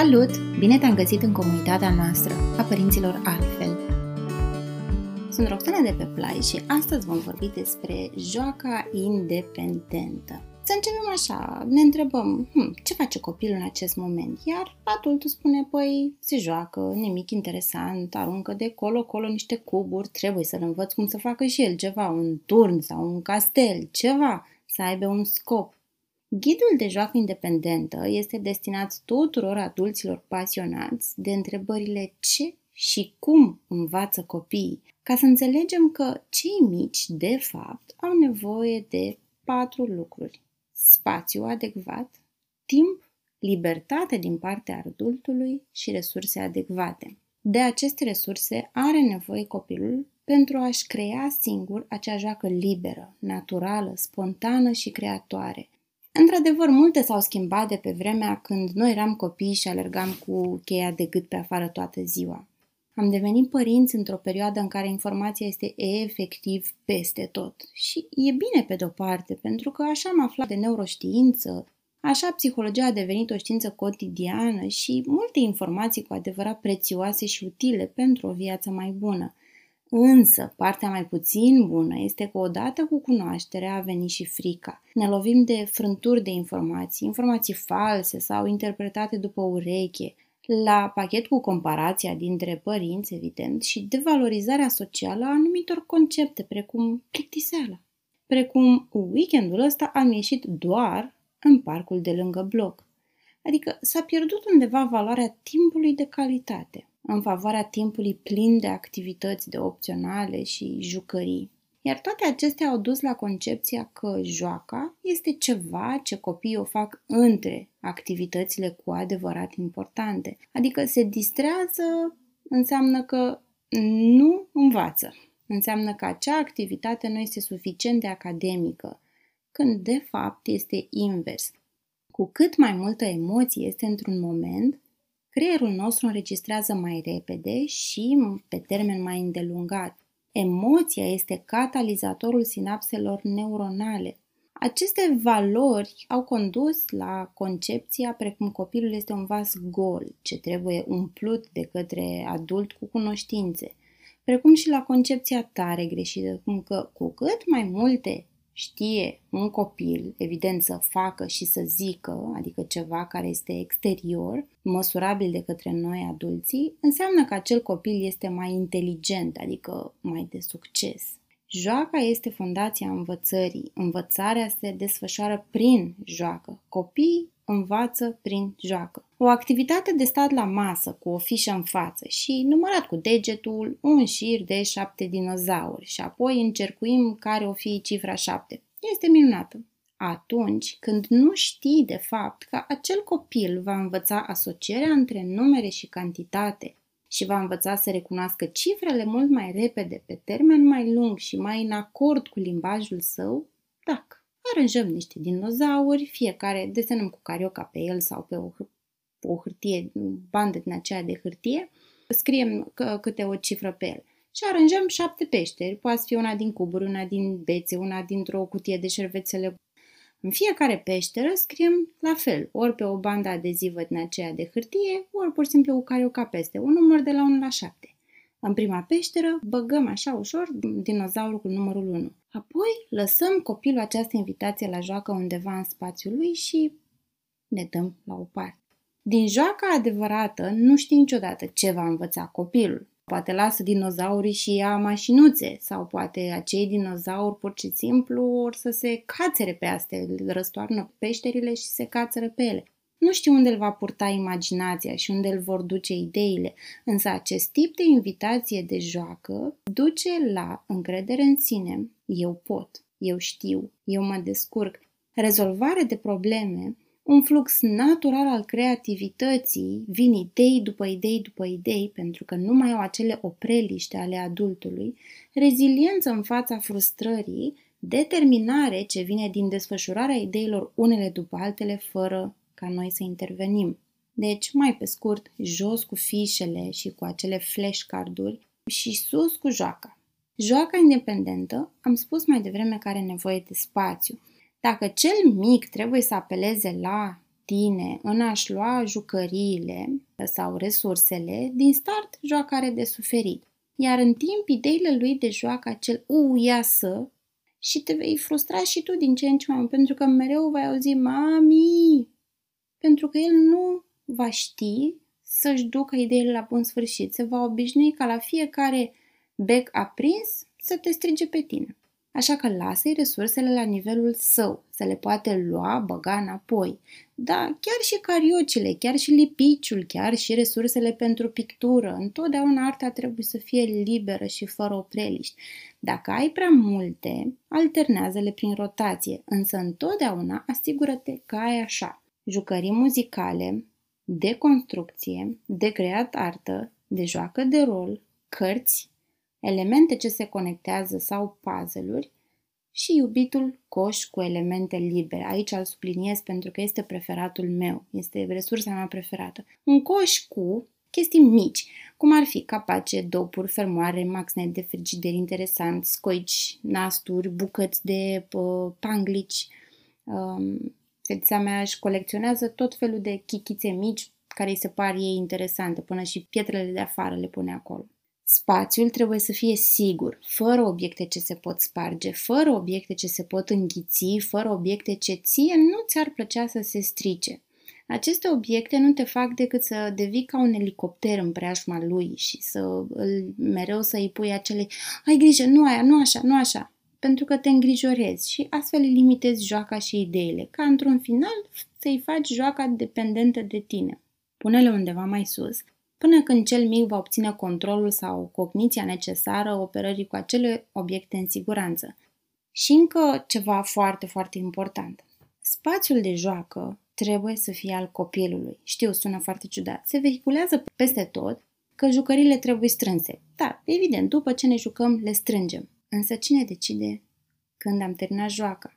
Salut! Bine te-am găsit în comunitatea noastră a părinților altfel. Sunt Roxana de pe Play și astăzi vom vorbi despre joaca independentă. Să începem așa, ne întrebăm, hm, ce face copilul în acest moment? Iar adultul spune, păi, se joacă, nimic interesant, aruncă de colo-colo niște cuburi, trebuie să-l învăț cum să facă și el ceva, un turn sau un castel, ceva, să aibă un scop. Ghidul de joacă independentă este destinat tuturor adulților pasionați de întrebările ce și cum învață copiii, ca să înțelegem că cei mici, de fapt, au nevoie de patru lucruri. Spațiu adecvat, timp, libertate din partea adultului și resurse adecvate. De aceste resurse are nevoie copilul pentru a-și crea singur acea joacă liberă, naturală, spontană și creatoare, Într-adevăr, multe s-au schimbat de pe vremea când noi eram copii și alergam cu cheia de gât pe afară toată ziua. Am devenit părinți într-o perioadă în care informația este efectiv peste tot. Și e bine pe de-o parte, pentru că așa am aflat de neuroștiință, așa psihologia a devenit o știință cotidiană și multe informații cu adevărat prețioase și utile pentru o viață mai bună. Însă, partea mai puțin bună este că odată cu cunoașterea a venit și frica. Ne lovim de frânturi de informații, informații false sau interpretate după ureche, la pachet cu comparația dintre părinți, evident, și devalorizarea socială a anumitor concepte, precum plictiseala. Precum weekendul ăsta am ieșit doar în parcul de lângă bloc. Adică s-a pierdut undeva valoarea timpului de calitate în favoarea timpului plin de activități de opționale și jucării. Iar toate acestea au dus la concepția că joaca este ceva ce copiii o fac între activitățile cu adevărat importante. Adică se distrează înseamnă că nu învață. Înseamnă că acea activitate nu este suficient de academică, când de fapt este invers. Cu cât mai multă emoție este într-un moment, creierul nostru înregistrează mai repede și pe termen mai îndelungat. Emoția este catalizatorul sinapselor neuronale. Aceste valori au condus la concepția precum copilul este un vas gol, ce trebuie umplut de către adult cu cunoștințe, precum și la concepția tare greșită, cum că cu cât mai multe știe un copil, evident, să facă și să zică, adică ceva care este exterior, măsurabil de către noi adulții, înseamnă că acel copil este mai inteligent, adică mai de succes. Joaca este fundația învățării. Învățarea se desfășoară prin joacă. Copiii învață prin joacă. O activitate de stat la masă cu o fișă în față și numărat cu degetul un șir de șapte dinozauri și apoi încercuim care o fi cifra șapte. Este minunată. Atunci când nu știi de fapt că acel copil va învăța asocierea între numere și cantitate și va învăța să recunoască cifrele mult mai repede, pe termen mai lung și mai în acord cu limbajul său, dacă aranjăm niște dinozauri, fiecare desenăm cu carioca pe el sau pe o, o hârtie, o bandă din aceea de hârtie, scriem câte o cifră pe el și aranjăm șapte peșteri. Poate fi una din cuburi, una din bețe, una dintr-o cutie de șervețele. În fiecare peșteră scriem la fel, ori pe o bandă adezivă din aceea de hârtie, ori pur și simplu cu carioca peste, un număr de la 1 la 7. În prima peșteră băgăm așa ușor dinozaurul cu numărul 1. Apoi lăsăm copilul această invitație la joacă undeva în spațiul lui și ne dăm la o parte. Din joaca adevărată nu știi niciodată ce va învăța copilul. Poate lasă dinozaurii și ia mașinuțe sau poate acei dinozauri pur și simplu or să se cațere pe astea, răstoarnă peșterile și se cațără pe ele. Nu știu unde îl va purta imaginația și unde îl vor duce ideile, însă acest tip de invitație de joacă duce la încredere în sine. Eu pot, eu știu, eu mă descurc. Rezolvare de probleme, un flux natural al creativității, vin idei după idei după idei, pentru că nu mai au acele opreliște ale adultului, reziliență în fața frustrării, determinare ce vine din desfășurarea ideilor unele după altele fără ca noi să intervenim. Deci, mai pe scurt, jos cu fișele și cu acele flashcarduri și sus cu joaca. Joaca independentă, am spus mai devreme că are nevoie de spațiu. Dacă cel mic trebuie să apeleze la tine în a-și lua jucăriile sau resursele, din start joaca are de suferit. Iar în timp, ideile lui de joacă acel u, iasă, și te vei frustra și tu din ce în ce mai mult, pentru că mereu vei auzi mami, pentru că el nu va ști să-și ducă ideile la bun sfârșit. Se va obișnui ca la fiecare bec aprins să te strige pe tine. Așa că lasă-i resursele la nivelul său, să le poate lua, băga înapoi. Da, chiar și cariocile, chiar și lipiciul, chiar și resursele pentru pictură. Întotdeauna arta trebuie să fie liberă și fără opreliști. Dacă ai prea multe, alternează-le prin rotație, însă întotdeauna asigură-te că ai așa. Jucării muzicale, de construcție, de creat artă, de joacă de rol, cărți, elemente ce se conectează sau puzzle-uri și iubitul coș cu elemente libere. Aici îl subliniez pentru că este preferatul meu, este resursa mea preferată. Un coș cu chestii mici, cum ar fi capace, dopuri, fermoare, maxnet de frigider interesant, scoici, nasturi, bucăți de uh, panglici. Um, fetița mea își colecționează tot felul de chichițe mici care îi se par ei interesante, până și pietrele de afară le pune acolo. Spațiul trebuie să fie sigur, fără obiecte ce se pot sparge, fără obiecte ce se pot înghiți, fără obiecte ce ție nu ți-ar plăcea să se strice. Aceste obiecte nu te fac decât să devii ca un elicopter în preajma lui și să îl, mereu să îi pui acele ai grijă, nu aia, nu așa, nu așa, pentru că te îngrijorezi și astfel limitezi joaca și ideile, ca într-un final să-i faci joaca dependentă de tine. Pune-le undeva mai sus până când cel mic va obține controlul sau cogniția necesară operării cu acele obiecte în siguranță. Și încă ceva foarte, foarte important. Spațiul de joacă trebuie să fie al copilului. Știu, sună foarte ciudat. Se vehiculează peste tot că jucările trebuie strânse. Da, evident, după ce ne jucăm, le strângem. Însă cine decide când am terminat joaca?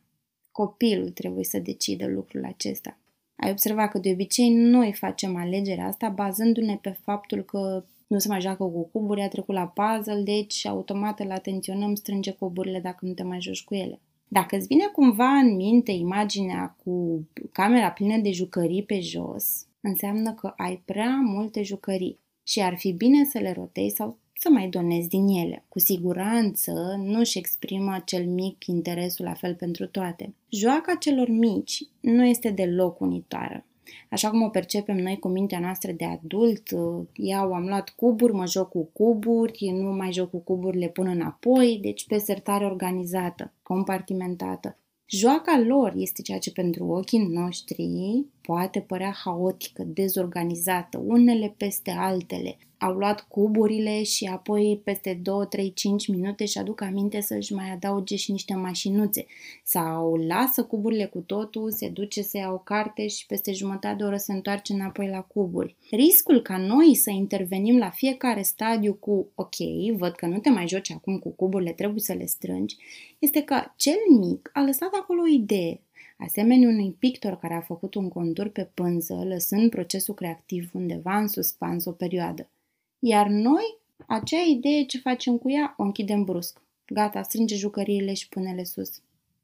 Copilul trebuie să decidă lucrul acesta. Ai observat că de obicei noi facem alegerea asta bazându-ne pe faptul că nu se mai joacă cu cuburi, a trecut la puzzle, deci automat îl atenționăm, strânge cuburile dacă nu te mai joci cu ele. Dacă îți vine cumva în minte imaginea cu camera plină de jucării pe jos, înseamnă că ai prea multe jucării și ar fi bine să le rotezi sau să mai donezi din ele. Cu siguranță nu-și exprimă cel mic interesul la fel pentru toate. Joaca celor mici nu este deloc unitoară. Așa cum o percepem noi cu mintea noastră de adult, iau, am luat cuburi, mă joc cu cuburi, nu mai joc cu cuburi, le pun înapoi, deci pe sertare organizată, compartimentată. Joaca lor este ceea ce pentru ochii noștri poate părea haotică, dezorganizată, unele peste altele, au luat cuburile și apoi peste 2, 3, 5 minute și aduc aminte să-și mai adauge și niște mașinuțe. Sau lasă cuburile cu totul, se duce să ia o carte și peste jumătate de oră se întoarce înapoi la cuburi. Riscul ca noi să intervenim la fiecare stadiu cu ok, văd că nu te mai joci acum cu cuburile, trebuie să le strângi, este că cel mic a lăsat acolo o idee, asemenea unui pictor care a făcut un contur pe pânză, lăsând procesul creativ undeva în suspans o perioadă. Iar noi, acea idee ce facem cu ea, o închidem brusc. Gata, strânge jucăriile și pune-le sus.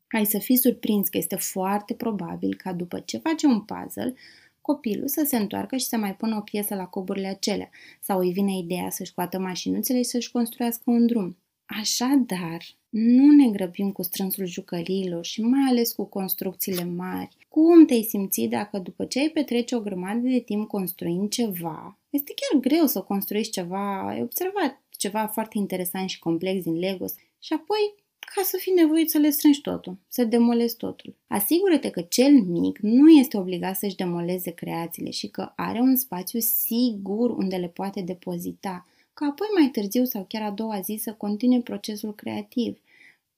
Ai să fii surprins că este foarte probabil ca după ce face un puzzle, copilul să se întoarcă și să mai pună o piesă la coburile acelea, sau îi vine ideea să-și scoată mașinuțele și să-și construiască un drum. Așadar, nu ne grăbim cu strânsul jucăriilor și mai ales cu construcțiile mari. Cum te-ai simți dacă după ce ai petrece o grămadă de timp construind ceva, este chiar greu să construiești ceva, ai observat ceva foarte interesant și complex din Lego și apoi ca să fii nevoit să le strângi totul, să demolezi totul. Asigură-te că cel mic nu este obligat să-și demoleze creațiile și că are un spațiu sigur unde le poate depozita, ca apoi mai târziu sau chiar a doua zi să continue procesul creativ.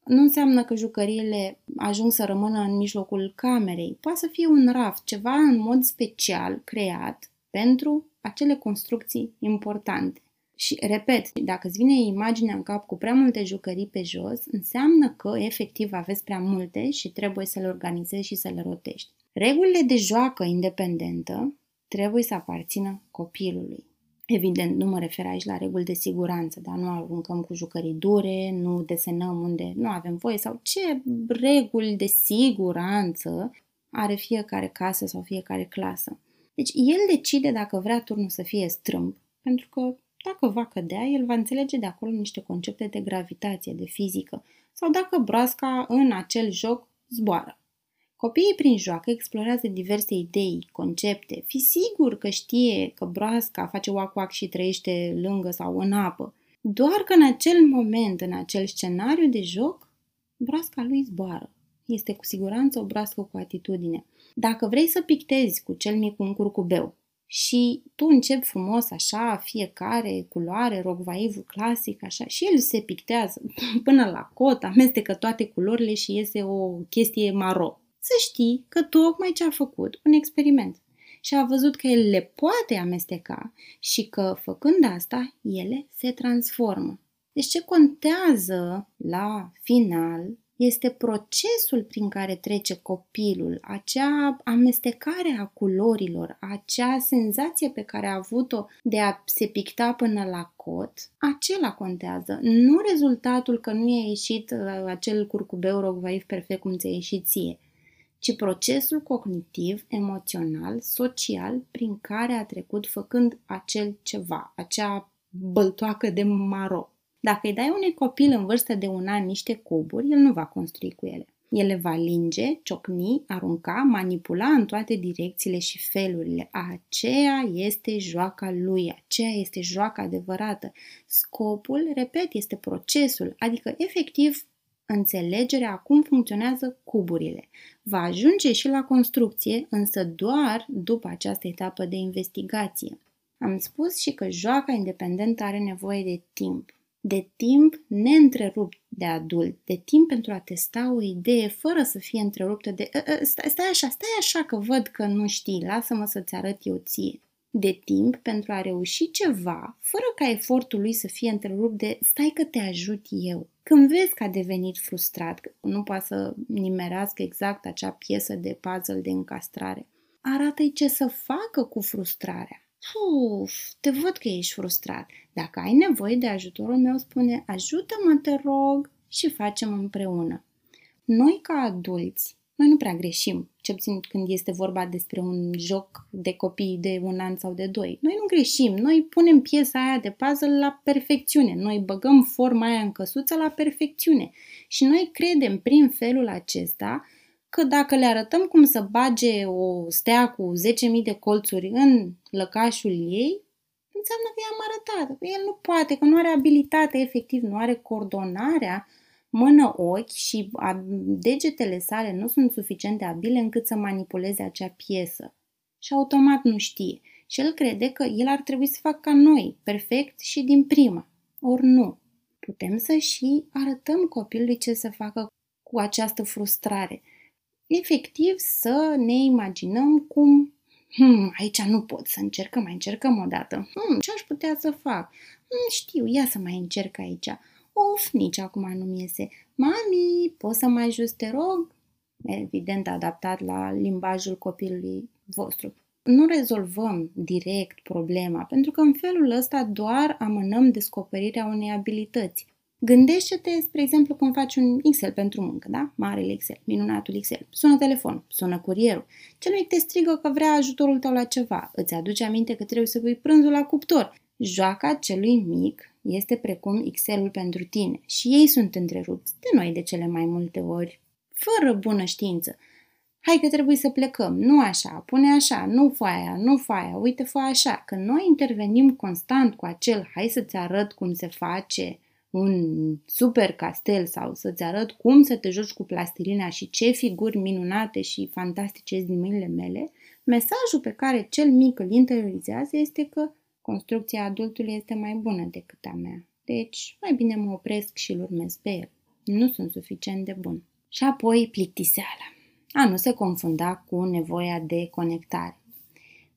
Nu înseamnă că jucăriile ajung să rămână în mijlocul camerei. Poate să fie un raft, ceva în mod special creat pentru acele construcții importante. Și, repet, dacă îți vine imaginea în cap cu prea multe jucării pe jos, înseamnă că efectiv aveți prea multe și trebuie să le organizezi și să le rotești. Regulile de joacă independentă trebuie să aparțină copilului. Evident, nu mă refer aici la reguli de siguranță, dar nu aruncăm cu jucării dure, nu desenăm unde nu avem voie sau ce reguli de siguranță are fiecare casă sau fiecare clasă. Deci el decide dacă vrea turnul să fie strâmb, pentru că dacă va cădea, el va înțelege de acolo niște concepte de gravitație, de fizică, sau dacă broasca în acel joc zboară. Copiii prin joacă explorează diverse idei, concepte. Fi sigur că știe că broasca face oac și trăiește lângă sau în apă. Doar că în acel moment, în acel scenariu de joc, broasca lui zboară. Este cu siguranță o broască cu atitudine. Dacă vrei să pictezi cu cel mic un curcubeu și tu începi frumos așa, fiecare culoare, rogvaivul clasic, așa, și el se pictează până la cot, amestecă toate culorile și iese o chestie maro. Să știi că tocmai ce a făcut un experiment și a văzut că el le poate amesteca și că, făcând asta, ele se transformă. Deci ce contează la final este procesul prin care trece copilul, acea amestecare a culorilor, acea senzație pe care a avut-o de a se picta până la cot, acela contează. Nu rezultatul că nu i-a ieșit uh, acel curcubeu rogvaiv perfect cum ți-a ieșit ție, ci procesul cognitiv, emoțional, social prin care a trecut făcând acel ceva, acea băltoacă de maro. Dacă îi dai unui copil în vârstă de un an niște cuburi, el nu va construi cu ele. El le va linge, ciocni, arunca, manipula în toate direcțiile și felurile. Aceea este joaca lui, aceea este joaca adevărată. Scopul, repet, este procesul, adică efectiv înțelegerea a cum funcționează cuburile. Va ajunge și la construcție, însă doar după această etapă de investigație. Am spus și că joaca independentă are nevoie de timp de timp neîntrerupt de adult, de timp pentru a testa o idee fără să fie întreruptă de ă, ă, stai, stai așa, stai așa că văd că nu știi, lasă-mă să-ți arăt eu ție. De timp pentru a reuși ceva, fără ca efortul lui să fie întrerupt de stai că te ajut eu. Când vezi că a devenit frustrat, că nu poate să nimerească exact acea piesă de puzzle de încastrare, arată-i ce să facă cu frustrarea. Uf, te văd că ești frustrat. Dacă ai nevoie de ajutorul meu, spune ajută-mă, te rog, și facem împreună. Noi, ca adulți, noi nu prea greșim, ce puțin când este vorba despre un joc de copii de un an sau de doi. Noi nu greșim, noi punem piesa aia de puzzle la perfecțiune, noi băgăm forma aia în căsuță la perfecțiune și noi credem prin felul acesta că dacă le arătăm cum să bage o stea cu 10.000 de colțuri în lăcașul ei, înseamnă că i-am arătat. El nu poate, că nu are abilitate efectiv, nu are coordonarea mână-ochi și degetele sale nu sunt suficient de abile încât să manipuleze acea piesă. Și automat nu știe. Și el crede că el ar trebui să facă ca noi, perfect și din prima. Ori nu. Putem să și arătăm copilului ce să facă cu această frustrare efectiv să ne imaginăm cum Hmm, aici nu pot să încercăm, mai încercăm o dată. Hmm, ce aș putea să fac? Hmm, știu, ia să mai încerc aici. Of, nici acum nu-mi iese. Mami, poți să mai ajut, te rog? Evident adaptat la limbajul copilului vostru. Nu rezolvăm direct problema, pentru că în felul ăsta doar amânăm descoperirea unei abilități. Gândește-te, spre exemplu, cum faci un Excel pentru muncă, da? Marele Excel, minunatul Excel. Sună telefon, sună curierul. Cel mic te strigă că vrea ajutorul tău la ceva. Îți aduce aminte că trebuie să pui prânzul la cuptor. Joaca celui mic este precum Excelul pentru tine și ei sunt întrerupți de noi de cele mai multe ori, fără bună știință. Hai că trebuie să plecăm, nu așa, pune așa, nu foaia, nu foaia, uite foaia așa. Că noi intervenim constant cu acel hai să-ți arăt cum se face, un super castel sau să-ți arăt cum să te joci cu plastilina și ce figuri minunate și fantastice din mâinile mele, mesajul pe care cel mic îl interiorizează este că construcția adultului este mai bună decât a mea. Deci, mai bine mă opresc și îl urmez pe el. Nu sunt suficient de bun. Și apoi plictiseala. A nu se confunda cu nevoia de conectare.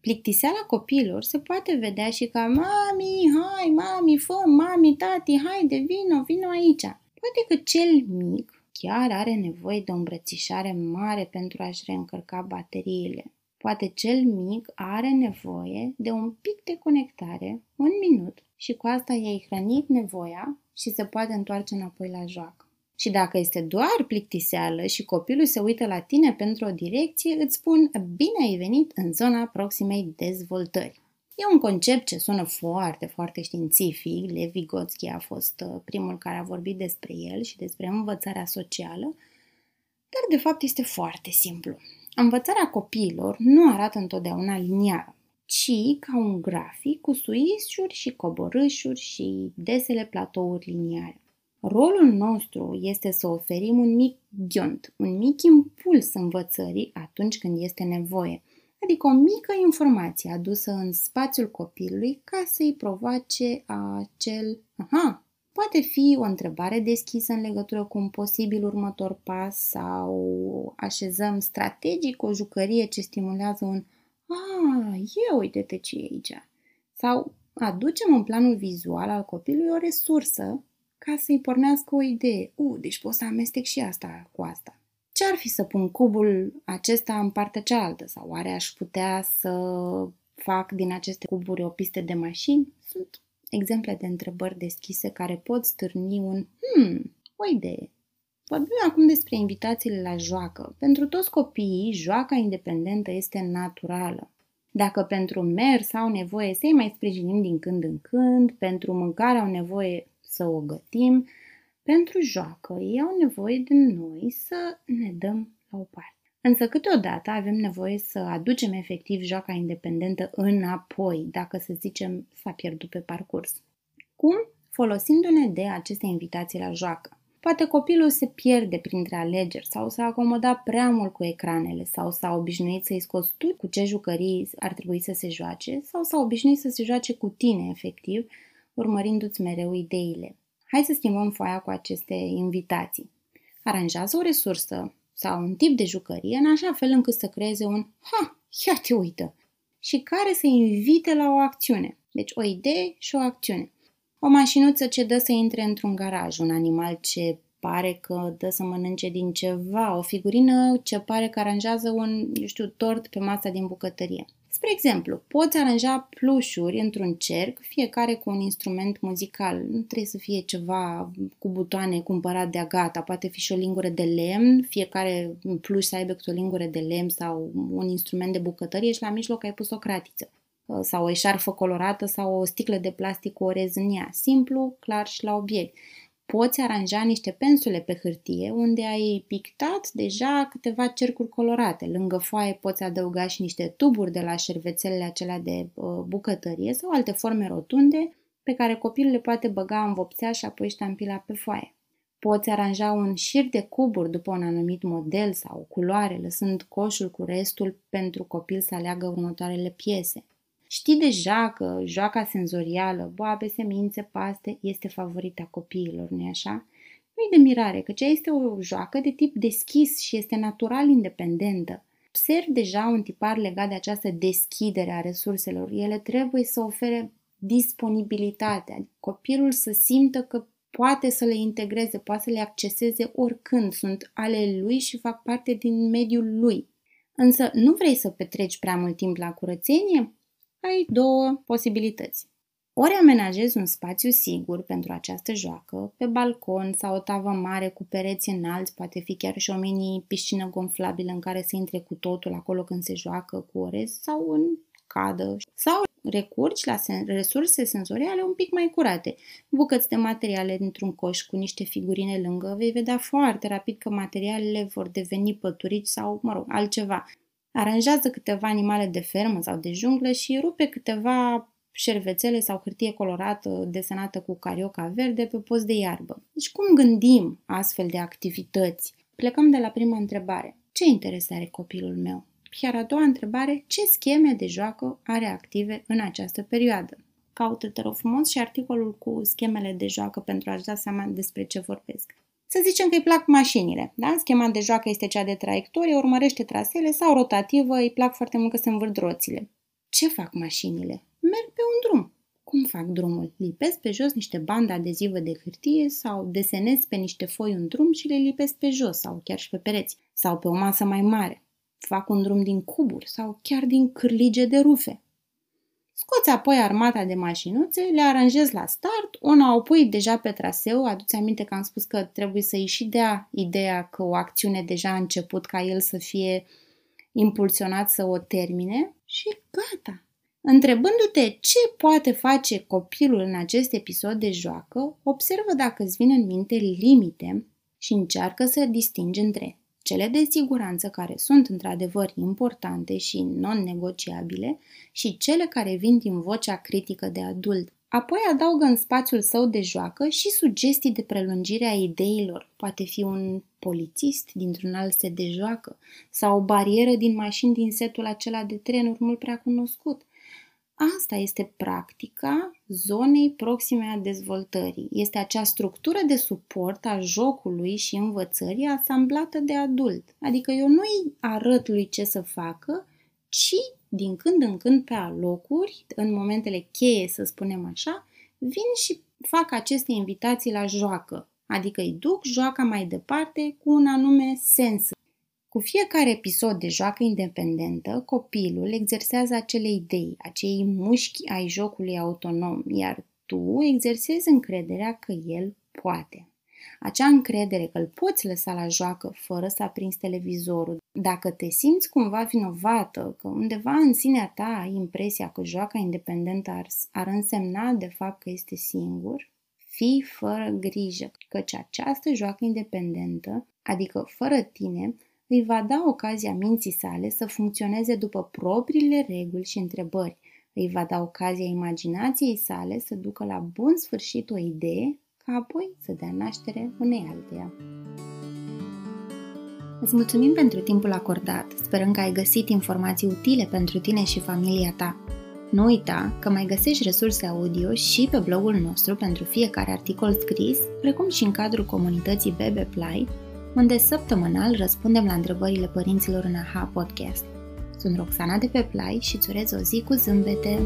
Plictiseala copiilor se poate vedea și ca Mami, hai, mami, fă, mami, tati, haide, vino, vino aici. Poate că cel mic chiar are nevoie de o îmbrățișare mare pentru a-și reîncărca bateriile. Poate cel mic are nevoie de un pic de conectare, un minut, și cu asta i-ai hrănit nevoia și se poate întoarce înapoi la joacă. Și dacă este doar plictiseală și copilul se uită la tine pentru o direcție, îți spun bine ai venit în zona proximei dezvoltări. E un concept ce sună foarte, foarte științific. Levi Vygotsky a fost uh, primul care a vorbit despre el și despre învățarea socială, dar de fapt este foarte simplu. Învățarea copiilor nu arată întotdeauna liniară, ci ca un grafic cu suișuri și coborâșuri și desele platouri liniare. Rolul nostru este să oferim un mic ghiont, un mic impuls învățării atunci când este nevoie, adică o mică informație adusă în spațiul copilului ca să-i provoace acel aha, Poate fi o întrebare deschisă în legătură cu un posibil următor pas sau așezăm strategic o jucărie ce stimulează un A, e uite-te ce e aici. Sau aducem în planul vizual al copilului o resursă ca să-i pornească o idee. U, deci pot să amestec și asta cu asta. Ce ar fi să pun cubul acesta în partea cealaltă? Sau oare aș putea să fac din aceste cuburi o pistă de mașini? Sunt exemple de întrebări deschise care pot stârni un hmm, o idee. Vorbim acum despre invitațiile la joacă. Pentru toți copiii, joaca independentă este naturală. Dacă pentru mers au nevoie să-i mai sprijinim din când în când, pentru mâncare au nevoie să o gătim, pentru joacă ei au nevoie de noi să ne dăm la o parte. Însă câteodată avem nevoie să aducem efectiv joaca independentă înapoi, dacă să zicem s-a pierdut pe parcurs. Cum? Folosindu-ne de aceste invitații la joacă. Poate copilul se pierde printre alegeri sau s-a acomodat prea mult cu ecranele sau s-a obișnuit să-i scoți tu cu ce jucării ar trebui să se joace sau s-a obișnuit să se joace cu tine efectiv, urmărindu-ți mereu ideile. Hai să schimbăm foaia cu aceste invitații. Aranjează o resursă sau un tip de jucărie în așa fel încât să creeze un ha, ia te uită și care să invite la o acțiune. Deci o idee și o acțiune. O mașinuță ce dă să intre într-un garaj, un animal ce pare că dă să mănânce din ceva, o figurină ce pare că aranjează un, eu știu, tort pe masa din bucătărie. Spre exemplu, poți aranja plușuri într-un cerc, fiecare cu un instrument muzical. Nu trebuie să fie ceva cu butoane cumpărat de gata, poate fi și o lingură de lemn, fiecare pluș să aibă o lingură de lemn sau un instrument de bucătărie și la mijloc ai pus o cratiță sau o eșarfă colorată sau o sticlă de plastic cu orez în ea. Simplu, clar și la obiect poți aranja niște pensule pe hârtie unde ai pictat deja câteva cercuri colorate. Lângă foaie poți adăuga și niște tuburi de la șervețelele acelea de uh, bucătărie sau alte forme rotunde pe care copilul le poate băga în vopsea și apoi ștampila pe foaie. Poți aranja un șir de cuburi după un anumit model sau culoare, lăsând coșul cu restul pentru copil să aleagă următoarele piese. Știi deja că joaca senzorială, boabe, semințe, paste, este favorita copiilor, nu-i așa? Nu-i de mirare, că cea este o joacă de tip deschis și este natural independentă. Observ deja un tipar legat de această deschidere a resurselor. Ele trebuie să ofere disponibilitate, copilul să simtă că poate să le integreze, poate să le acceseze oricând, sunt ale lui și fac parte din mediul lui. Însă nu vrei să petreci prea mult timp la curățenie? Ai două posibilități. Ori amenajezi un spațiu sigur pentru această joacă, pe balcon sau o tavă mare cu pereți înalți, poate fi chiar și o mini piscină gonflabilă în care se intre cu totul acolo când se joacă cu orez sau în cadă. Sau recurgi la sen- resurse senzoriale un pic mai curate. Bucăți de materiale dintr-un coș cu niște figurine lângă, vei vedea foarte rapid că materialele vor deveni păturici sau, mă rog, altceva. Aranjează câteva animale de fermă sau de junglă și rupe câteva șervețele sau hârtie colorată desenată cu carioca verde pe post de iarbă. Deci cum gândim astfel de activități? Plecăm de la prima întrebare. Ce interes are copilul meu? Iar a doua întrebare, ce scheme de joacă are active în această perioadă? Caută, te rog frumos, și articolul cu schemele de joacă pentru a-ți da seama despre ce vorbesc. Să zicem că îi plac mașinile. Da? Schema de joacă este cea de traiectorie, urmărește trasele sau rotativă, îi plac foarte mult că se învârt roțile. Ce fac mașinile? Merg pe un drum. Cum fac drumul? Lipesc pe jos niște bande adezivă de hârtie sau desenez pe niște foi un drum și le lipesc pe jos sau chiar și pe pereți sau pe o masă mai mare. Fac un drum din cuburi sau chiar din cârlige de rufe. Scoți apoi armata de mașinuțe, le aranjezi la start, una o pui deja pe traseu, aduți aminte că am spus că trebuie să-i și dea ideea că o acțiune deja a început ca el să fie impulsionat să o termine și gata. Întrebându-te ce poate face copilul în acest episod de joacă, observă dacă îți vin în minte limite și încearcă să distingi între cele de siguranță care sunt într-adevăr importante și non-negociabile și cele care vin din vocea critică de adult. Apoi adaugă în spațiul său de joacă și sugestii de prelungire a ideilor. Poate fi un polițist dintr-un alt set de joacă sau o barieră din mașini din setul acela de trenuri mult prea cunoscut – Asta este practica zonei proxime a dezvoltării. Este acea structură de suport a jocului și învățării asamblată de adult. Adică eu nu-i arăt lui ce să facă, ci din când în când pe alocuri, în momentele cheie, să spunem așa, vin și fac aceste invitații la joacă. Adică îi duc joaca mai departe cu un anume sens cu fiecare episod de joacă independentă, copilul exersează acele idei, acei mușchi ai jocului autonom, iar tu exersezi încrederea că el poate. Acea încredere că îl poți lăsa la joacă fără să aprinzi televizorul. Dacă te simți cumva vinovată, că undeva în sinea ta ai impresia că joaca independentă ar, ar însemna de fapt că este singur, fii fără grijă, căci această joacă independentă, adică fără tine, îi va da ocazia minții sale să funcționeze după propriile reguli și întrebări, îi va da ocazia imaginației sale să ducă la bun sfârșit o idee, ca apoi să dea naștere unei alteia. Îți mulțumim pentru timpul acordat, sperăm că ai găsit informații utile pentru tine și familia ta. Nu uita că mai găsești resurse audio și pe blogul nostru pentru fiecare articol scris, precum și în cadrul comunității Bebe Play, unde săptămânal răspundem la întrebările părinților în AHA Podcast. Sunt Roxana de pe Play și îți urez o zi cu zâmbete!